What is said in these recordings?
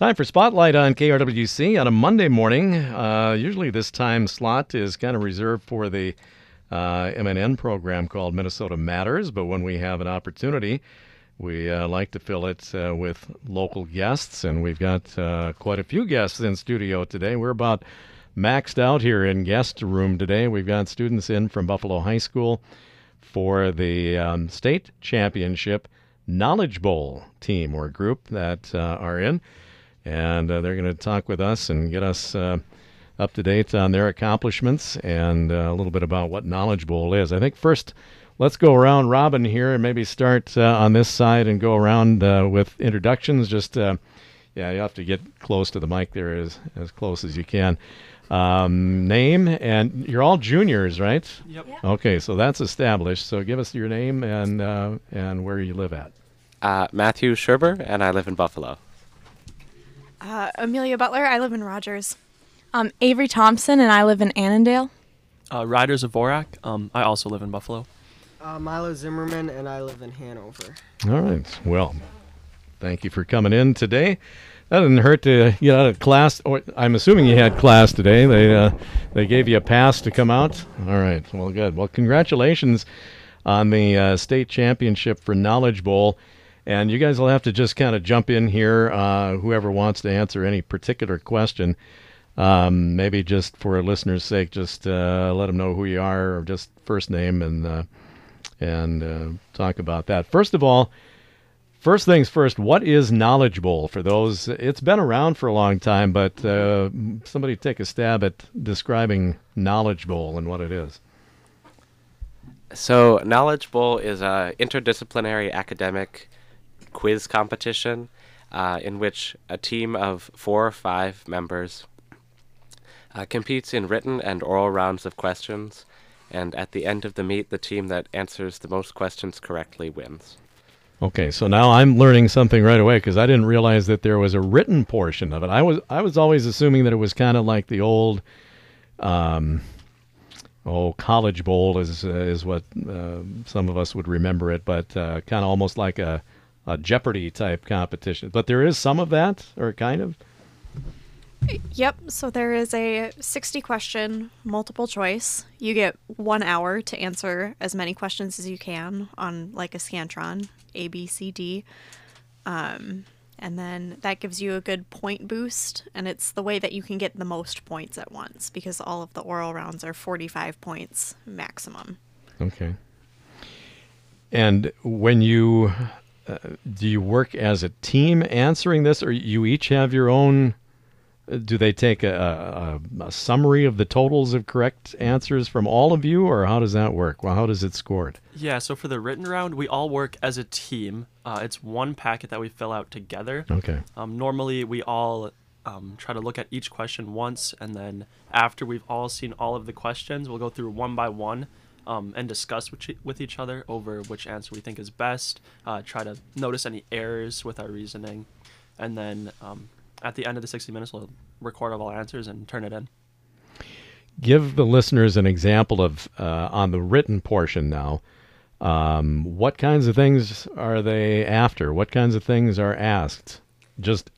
Time for Spotlight on KRWC on a Monday morning. Uh, usually, this time slot is kind of reserved for the uh, MNN program called Minnesota Matters, but when we have an opportunity, we uh, like to fill it uh, with local guests, and we've got uh, quite a few guests in studio today. We're about maxed out here in guest room today. We've got students in from Buffalo High School for the um, state championship Knowledge Bowl team or group that uh, are in and uh, they're going to talk with us and get us uh, up to date on their accomplishments and uh, a little bit about what Knowledge Bowl is. I think first, let's go around Robin here and maybe start uh, on this side and go around uh, with introductions. Just uh, yeah, you have to get close to the mic there as as close as you can. Um, name and you're all juniors, right? Yep. Okay, so that's established. So give us your name and and where you live at. Matthew Sherber, and I live in Buffalo. Uh, Amelia Butler. I live in Rogers. Um, Avery Thompson, and I live in Annandale. Uh, Ryder Zavorak. Um, I also live in Buffalo. Uh, Milo Zimmerman, and I live in Hanover. All right. Well, thank you for coming in today. That didn't hurt to get out of class. Or I'm assuming you had class today. They uh, they gave you a pass to come out. All right. Well, good. Well, congratulations on the uh, state championship for Knowledge Bowl. And you guys will have to just kind of jump in here, uh, whoever wants to answer any particular question. Um, maybe just for a listeners' sake, just uh, let them know who you are, or just first name, and uh, and uh, talk about that. First of all, first things first. What is Knowledge Bowl for those? It's been around for a long time, but uh, somebody take a stab at describing Knowledge Bowl and what it is. So, Knowledge Bowl is a interdisciplinary academic quiz competition uh, in which a team of four or five members uh, competes in written and oral rounds of questions, and at the end of the meet, the team that answers the most questions correctly wins. Okay, so now I'm learning something right away because I didn't realize that there was a written portion of it. I was I was always assuming that it was kind of like the old, um, oh, college bowl is uh, is what uh, some of us would remember it, but uh, kind of almost like a a Jeopardy type competition. But there is some of that, or kind of. Yep. So there is a 60 question multiple choice. You get one hour to answer as many questions as you can on like a Scantron, A, B, C, D. Um, and then that gives you a good point boost. And it's the way that you can get the most points at once because all of the oral rounds are 45 points maximum. Okay. And when you uh, do you work as a team answering this, or you each have your own? Do they take a, a, a, summary of the totals of correct answers from all of you, or how does that work? Well, how does it scored? Yeah, so for the written round, we all work as a team. Uh, it's one packet that we fill out together. Okay. Um, normally, we all um, try to look at each question once, and then after we've all seen all of the questions, we'll go through one by one um, and discuss with, with each other over which answer we think is best. Uh, try to notice any errors with our reasoning, and then um, at the end of the 60 minutes, we'll record all our answers and turn it in. Give the listeners an example of uh, on the written portion now. Um, what kinds of things are they after? What kinds of things are asked? Just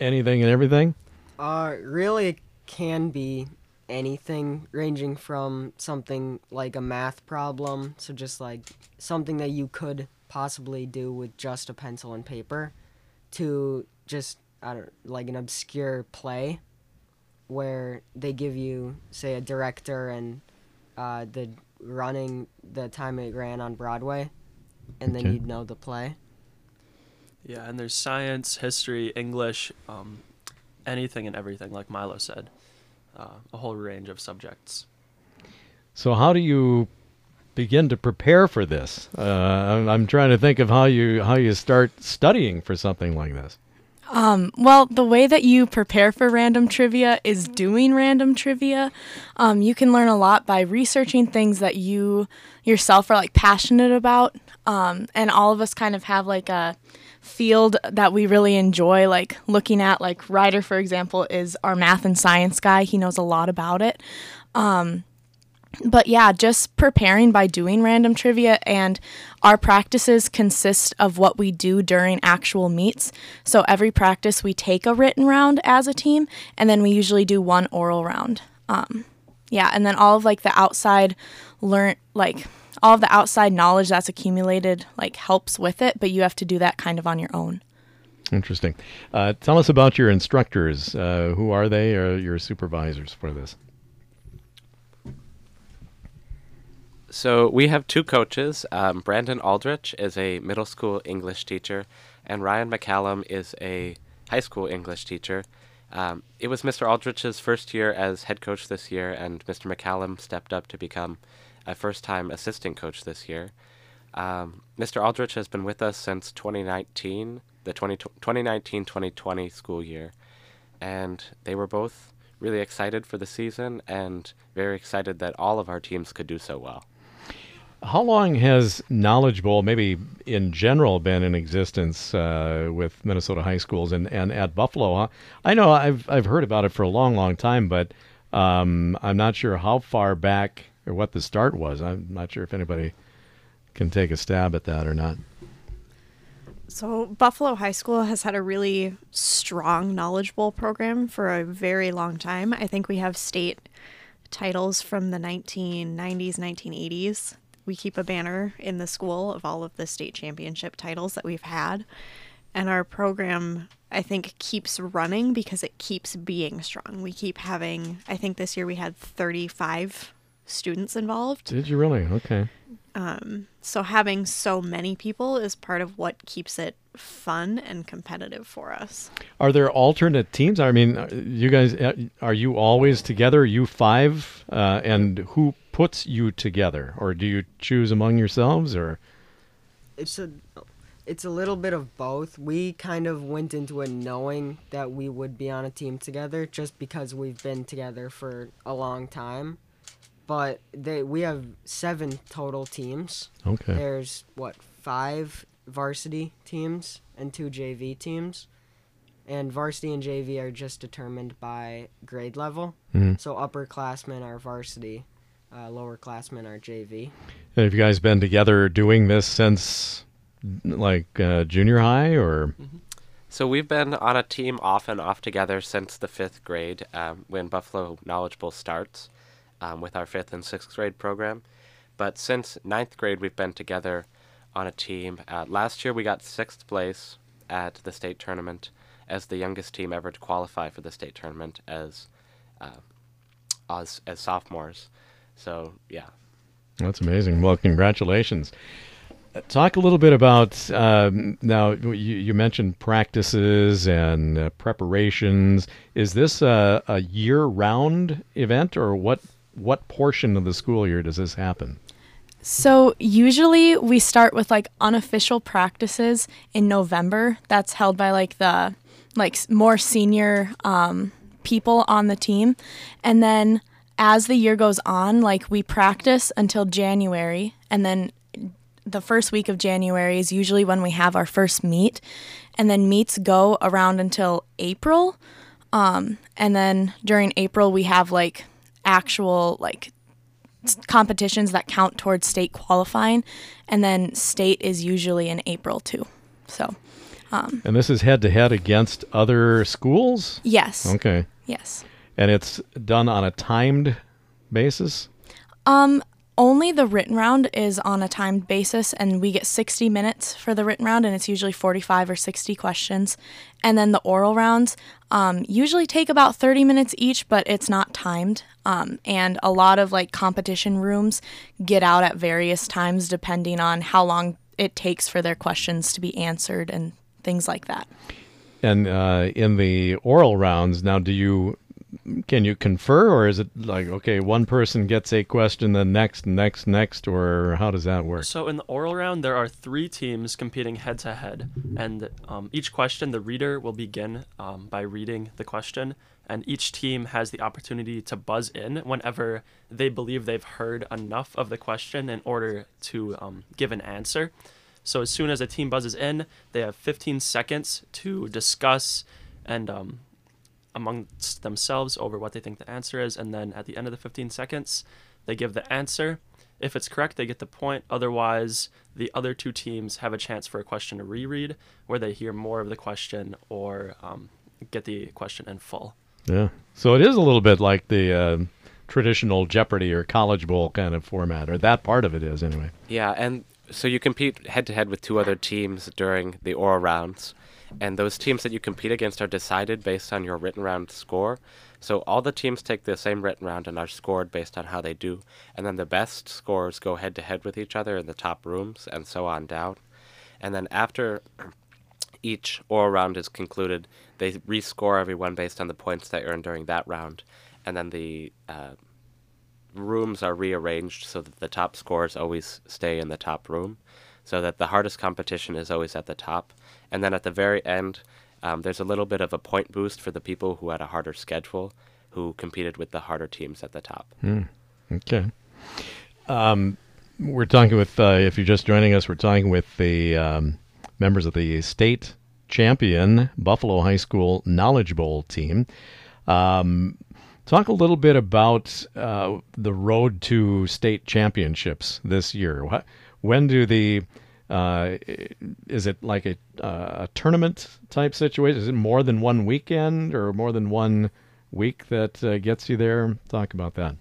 anything and everything? Uh, really, it can be anything ranging from something like a math problem, so just like something that you could possibly do with just a pencil and paper, to just I don't like an obscure play where they give you say a director and uh, the running the time it ran on Broadway, and okay. then you'd know the play. Yeah, and there's science, history, English, um, anything and everything, like Milo said uh, a whole range of subjects. So, how do you begin to prepare for this? Uh, I'm, I'm, trying to think of how you how you start studying for something like this. Um, well, the way that you prepare for random trivia is doing random trivia. Um, you can learn a lot by researching things that you yourself are like passionate about, um, and all of us kind of have like a field that we really enjoy like looking at like Ryder for example is our math and science guy he knows a lot about it um, but yeah, just preparing by doing random trivia, and our practices consist of what we do during actual meets. So every practice, we take a written round as a team, and then we usually do one oral round. Um, yeah, and then all of like the outside learn like all of the outside knowledge that's accumulated like helps with it, but you have to do that kind of on your own. Interesting. Uh, tell us about your instructors. Uh, who are they, or your supervisors for this? So we have two coaches. Um, Brandon Aldrich is a middle school English teacher, and Ryan McCallum is a high school English teacher. Um, it was Mr. Aldrich's first year as head coach this year, and Mr. McCallum stepped up to become a first time assistant coach this year. Um, Mr. Aldrich has been with us since 2019, the 2019 2020 school year, and they were both really excited for the season and very excited that all of our teams could do so well. How long has Knowledge Bowl, maybe in general, been in existence uh, with Minnesota high schools and, and at Buffalo? Huh? I know I've I've heard about it for a long, long time, but um, I'm not sure how far back or what the start was. I'm not sure if anybody can take a stab at that or not. So, Buffalo High School has had a really strong Knowledge Bowl program for a very long time. I think we have state titles from the 1990s, 1980s we keep a banner in the school of all of the state championship titles that we've had. And our program, I think, keeps running because it keeps being strong. We keep having, I think this year we had 35 students involved. Did you really? Okay. Um, so having so many people is part of what keeps it fun and competitive for us. Are there alternate teams? I mean, uh, you guys, uh, are you always together, you five, uh, and who puts you together, or do you choose among yourselves, or? It's a, it's a little bit of both. We kind of went into it knowing that we would be on a team together, just because we've been together for a long time. But they, we have seven total teams. Okay. There's what five varsity teams and two JV teams. And varsity and JV are just determined by grade level. Mm-hmm. So upperclassmen are varsity, uh, lowerclassmen are JV. And have you guys been together doing this since like uh, junior high or? Mm-hmm. So we've been on a team off and off together since the fifth grade um, when Buffalo Knowledge Bowl starts um, with our fifth and sixth grade program. But since ninth grade, we've been together on a team. Uh, last year, we got sixth place at the state tournament as the youngest team ever to qualify for the state tournament as uh, as, as sophomores. So yeah, that's amazing. Well, congratulations. Talk a little bit about um, now. You, you, mentioned practices and uh, preparations. Is this a, a year-round event, or what? What portion of the school year does this happen? So usually we start with like unofficial practices in November. That's held by like the like more senior um, people on the team, and then as the year goes on, like we practice until January, and then the first week of January is usually when we have our first meet, and then meets go around until April. Um, and then during April, we have like actual like competitions that count towards state qualifying, and then state is usually in April too. So. Um, and this is head to head against other schools. Yes. Okay. Yes. And it's done on a timed basis. Um, only the written round is on a timed basis, and we get 60 minutes for the written round, and it's usually 45 or 60 questions. And then the oral rounds um, usually take about 30 minutes each, but it's not timed. Um, and a lot of like competition rooms get out at various times depending on how long it takes for their questions to be answered and things like that. And uh, in the oral rounds, now do you can you confer or is it like okay one person gets a question then next next next or how does that work? So in the oral round there are three teams competing head to head and um, each question the reader will begin um, by reading the question and each team has the opportunity to buzz in whenever they believe they've heard enough of the question in order to um, give an answer. So as soon as a team buzzes in they have 15 seconds to discuss and um, amongst themselves over what they think the answer is, and then at the end of the 15 seconds, They give the answer. If it's correct, they get the point. Otherwise, the other two teams have a chance for a question to reread, where they hear more of the question or um, get the question in full. Yeah. So it is a little bit like the uh, traditional Jeopardy or College Bowl kind of format, or that part of it is anyway. Yeah, and so you compete head to head with two other teams during the oral rounds, and those teams that you compete against are decided based on your written round score. So all the teams take the same written round and are scored based on how they do, and then the best scores go head to head with each other in the top rooms, and so on down. And then after each oral round is concluded, they rescore everyone based on the points they earned during that round, and then the uh, rooms are rearranged so that the top scores always stay in the top room, so that the hardest competition is always at the top. And then at the very end, um, there's a little bit of a point boost for the people who had a harder schedule, who competed with the harder teams at the top. Okay. Um, we're talking with, uh, if you're just joining us, we're talking with the um, members of the state champion Buffalo High School Knowledge Bowl team. Um, talk a little bit about uh, the road to state championships this year. What, when do the uh, is it like a, uh, a tournament type situation? Is it more than one weekend or more than one week that uh, gets you there? Talk about that.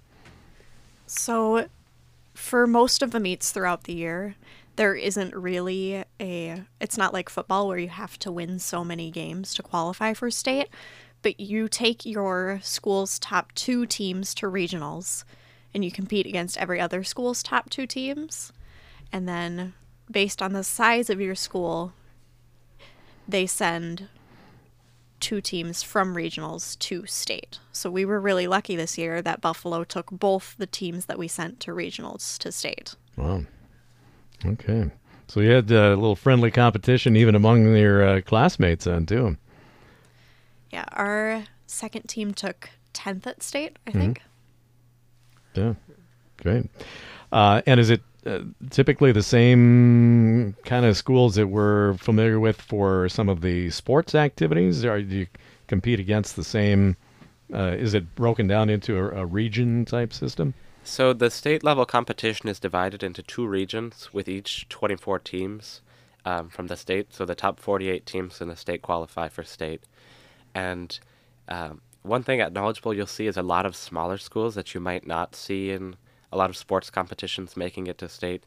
So, for most of the meets throughout the year, there isn't really a. It's not like football where you have to win so many games to qualify for state, but you take your school's top two teams to regionals and you compete against every other school's top two teams. And then, based on the size of your school, they send two teams from regionals to state. So we were really lucky this year that Buffalo took both the teams that we sent to regionals to state. Wow. Okay. So you had a little friendly competition even among your uh, classmates then too. Yeah, our second team took 10th at state, I think. Yeah. Great. Uh, and is it uh, typically the same kind of schools that we're familiar with for some of the sports activities? Do you compete against the same? Uh, is it broken down into a, a region type system? So the state level competition is divided into two regions with each 24 teams um, from the state. So the top 48 teams in the state qualify for state. And um, one thing at Knowledge Bowl you'll see is a lot of smaller schools that you might not see in a lot of sports competitions making it to state.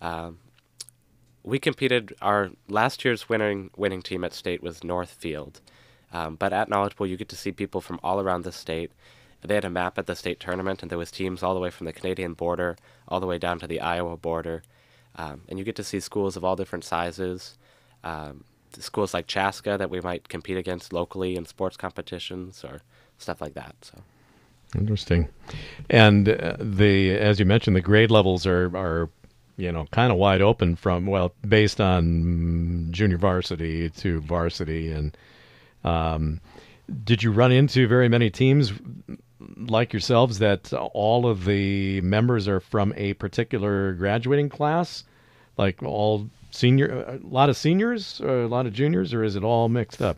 Um, we competed. Our last year's winning winning team at state was Northfield, um, but at Knowledge Bowl you get to see people from all around the state. They had a map at the state tournament, and there was teams all the way from the Canadian border all the way down to the Iowa border, um, and you get to see schools of all different sizes. Um, schools like Chaska that we might compete against locally in sports competitions or stuff like that. So. Interesting. And uh, the as you mentioned, the grade levels are are you know kind of wide open from well based on junior varsity to varsity. And um, did you run into very many teams like yourselves that all of the members are from a particular graduating class? Like all senior a lot of seniors or a lot of juniors or is it all mixed up?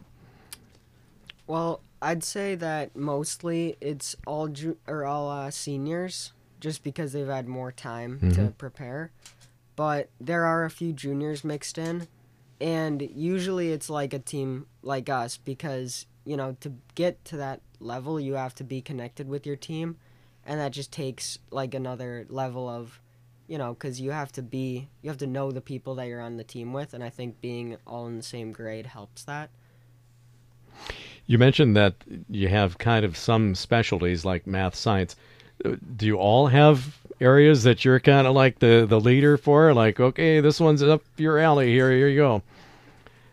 Well, I'd say that mostly it's all ju- or all uh, seniors, just because they've had more time to prepare. But there are a few juniors mixed in, and usually it's like a team like us because you know to get to that level you have to be connected with your team, and that just takes like another level of, you know, because you have to be you have to know the people that you're on the team with, and I think being all in the same grade helps that. You mentioned that you have kind of some specialties like math, science. Uh, Do you all have areas that you're kind of like the, the leader for? Like, okay, this one's up your alley here. Here you go.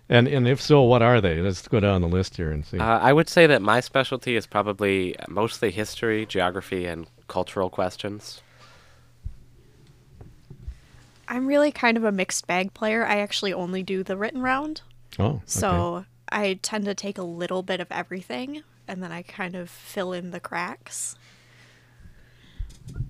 And and if so, what are they? Let's go down the list here and see. Uh, I would say that my specialty is probably mostly history, geography, and cultural questions. I'm really kind of a mixed bag player. I actually only do the written round. oh, okay. So I tend to take a little bit of everything and then I kind of fill in the cracks.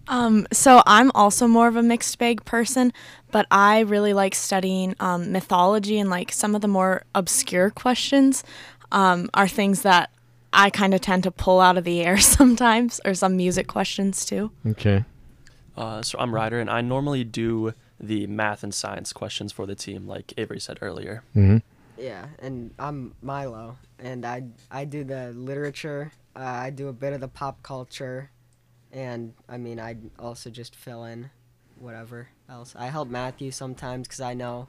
Um, so I'm also more of a mixed bag person, but I really like studying um, mythology and like some of the more obscure questions um, are things that I kind of tend to pull out of the air sometimes, or some music questions too. okay. Uh, so I'm Ryder, and I normally do the math and science questions for the team, like Avery said earlier. Mm-hmm. Yeah, and I'm Milo, and I I do the literature. Uh, I do a bit of the pop culture, and I mean I also just fill in whatever else. I help Matthew sometimes because I know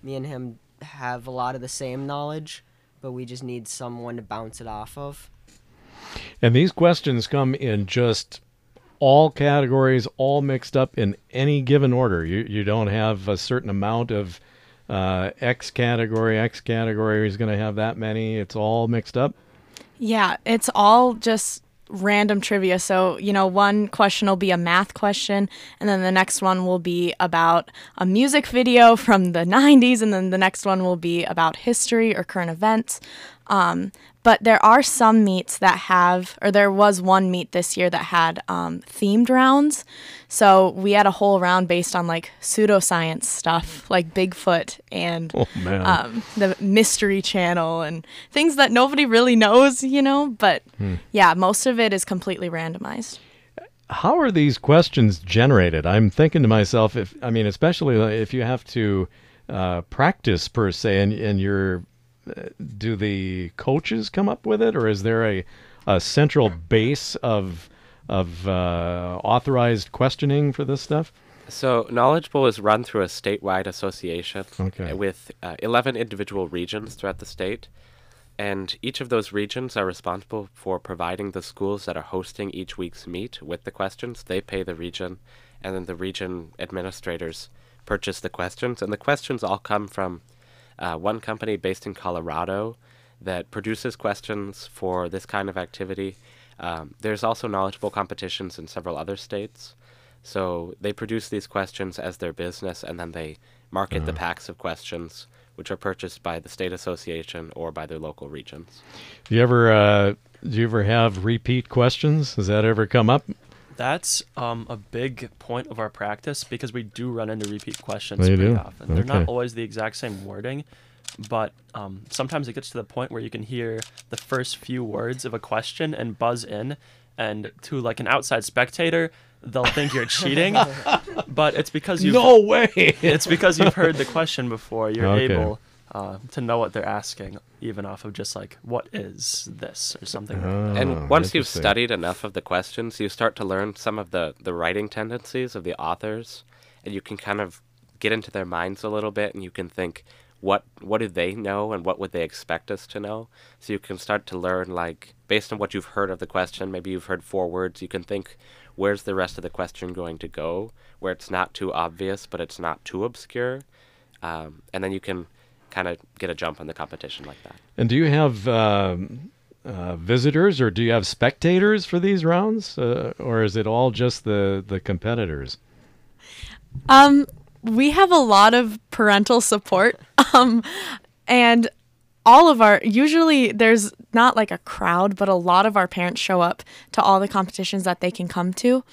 me and him have a lot of the same knowledge, but we just need someone to bounce it off of. And these questions come in just all categories, all mixed up in any given order. You you don't have a certain amount of uh, X category. X category is going to have that many. It's all mixed up. Yeah, it's all just random trivia. So, you know, one question will be a math question, and then the next one will be about a music video from the 90s, and then the next one will be about history or current events. Um, but there are some meets that have, or there was one meet this year that had um, themed rounds. So we had a whole round based on like pseudoscience stuff, like Bigfoot and Oh um, the Mystery Channel and things that nobody really knows, you know. But yeah, most of it is completely randomized. How are these questions generated? I'm thinking to myself, if I mean, especially if you have to uh, practice per se, and, and you're, do the coaches come up with it, or is there a, a central base of of uh, authorized questioning for this stuff? So, Knowledge Bowl is run through a statewide association Okay. with uh, 11 individual regions throughout the state. And each of those regions are responsible for providing the schools that are hosting each week's meet with the questions. They pay the region, and then the region administrators purchase the questions. And the questions all come from uh, one company based in Colorado that produces questions for this kind of activity. Um, there's also Knowledge Bowl competitions in several other states. So they produce these questions as their business, and then they market the packs of questions, which are purchased by the state association or by their local regions. Do you ever uh, do you ever have repeat questions? Does that ever come up? That's um, a big point of our practice because we do run into repeat questions Oh, pretty do? often. They're not always the exact same wording, but um, sometimes it gets to the point where you can hear the first few words of a question and buzz in, and to like an outside spectator, they'll think you're cheating, but it's because you No way. it's because you've heard the question before. You're Okay. able uh, to know what they're asking, even off of just like what is this or something. like and Oh, once you've studied enough of the questions, you start to learn some of the, the writing tendencies of the authors, and you can kind of get into their minds a little bit, and you can think, what what do they know, and what would they expect us to know? So you can start to learn, like based on what you've heard of the question. Maybe you've heard four words. You can think, where's the rest of the question going to go? Where it's not too obvious, but it's not too obscure, um, and then you can kind of get a jump on the competition like that. And do you have um, uh, visitors or do you have spectators for these rounds, uh, or is it all just the the competitors? Um, we have a lot of parental support. Um, and all of our usually there's not like a crowd, but a lot of our parents show up to all the competitions that they can come to.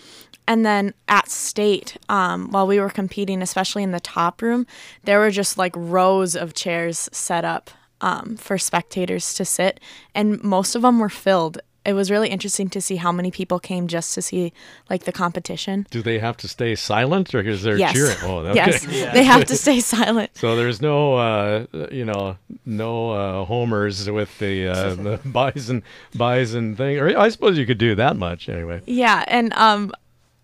And then at state, um, while we were competing, especially in the top room, there were just like rows of chairs set up um, for spectators to sit, and most of them were filled. It was really interesting to see how many people came just to see like the competition. Do they have to stay silent, or is there yes. cheering? Oh, okay. Yes, they have to stay silent. So there's no, uh, you know, no uh, homers with the, uh, the bison bison thing. Or I suppose you could do that much anyway. Yeah, and um,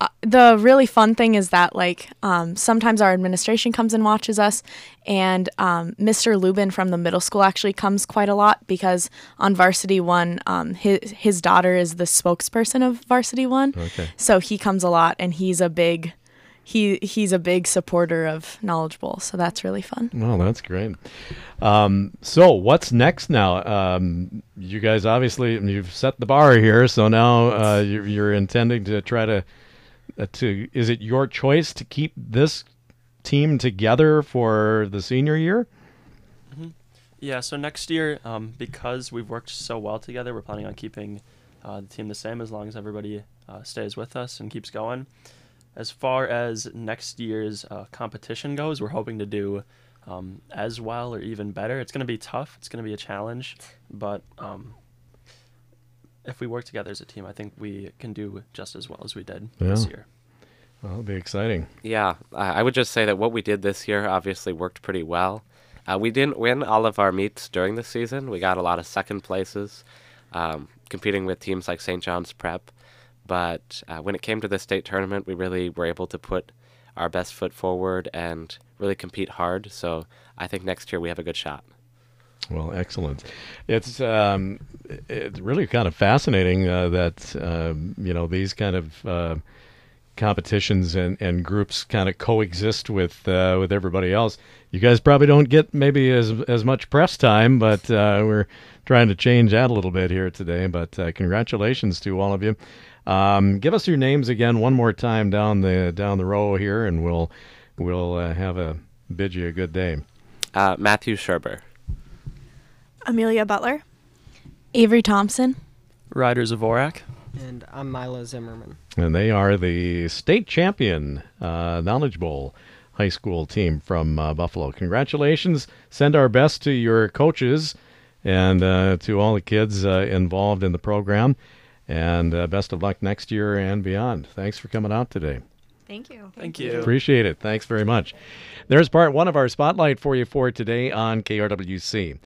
uh, the really fun thing is that like um, sometimes our administration comes and watches us, and um, Mr. Lubin from the middle school actually comes quite a lot because on Varsity One, um, his his daughter is the spokesperson of Varsity One, Okay. so he comes a lot, and he's a big. He, he's a big supporter of Knowledge Bowl, so that's really fun. Well, that's great. Um, so what's next now? Um, you guys obviously you've set the bar here, so now uh, you're, you're intending to try to to. Is it your choice to keep this team together for the senior year? Yeah, so next year, um, because we've worked so well together, we're planning on keeping uh, the team the same as long as everybody uh, stays with us and keeps going. As far as next year's uh, competition goes, we're hoping to do um, as well or even better. It's going to be tough. It's going to be a challenge, but um, if we work together as a team, I think we can do just as well as we did this year. Well, that'll be exciting. Yeah, I would just say that what we did this year obviously worked pretty well. Uh, we didn't win all of our meets during the season. We got a lot of second places, um, competing with teams like St. John's Prep. But uh, when it came to the state tournament, we really were able to put our best foot forward and really compete hard. So I think next year we have a good shot. Well, excellent. It's um, it's really kind of fascinating uh, that um, you know these kind of uh, competitions and, and groups kind of coexist with uh, with everybody else. You guys probably don't get maybe as as much press time, but uh, we're trying to change that a little bit here today. But uh, congratulations to all of you. Um, give us your names again one more time down the down the row here, and we'll we'll uh, have a bid you a good day. Matthew Sherber. Amelia Butler. Avery Thompson. Ryder Zavorak. And I'm Milo Zimmerman. And they are the state champion uh, Knowledge Bowl high school team from uh, Buffalo. Congratulations. Send our best to your coaches and uh, to all the kids uh, involved in the program. And uh, best of luck next year and beyond. Thanks for coming out today. Thank you. Thank you. Appreciate it. Thanks very much. There's part one of our spotlight for you for today on KRWC.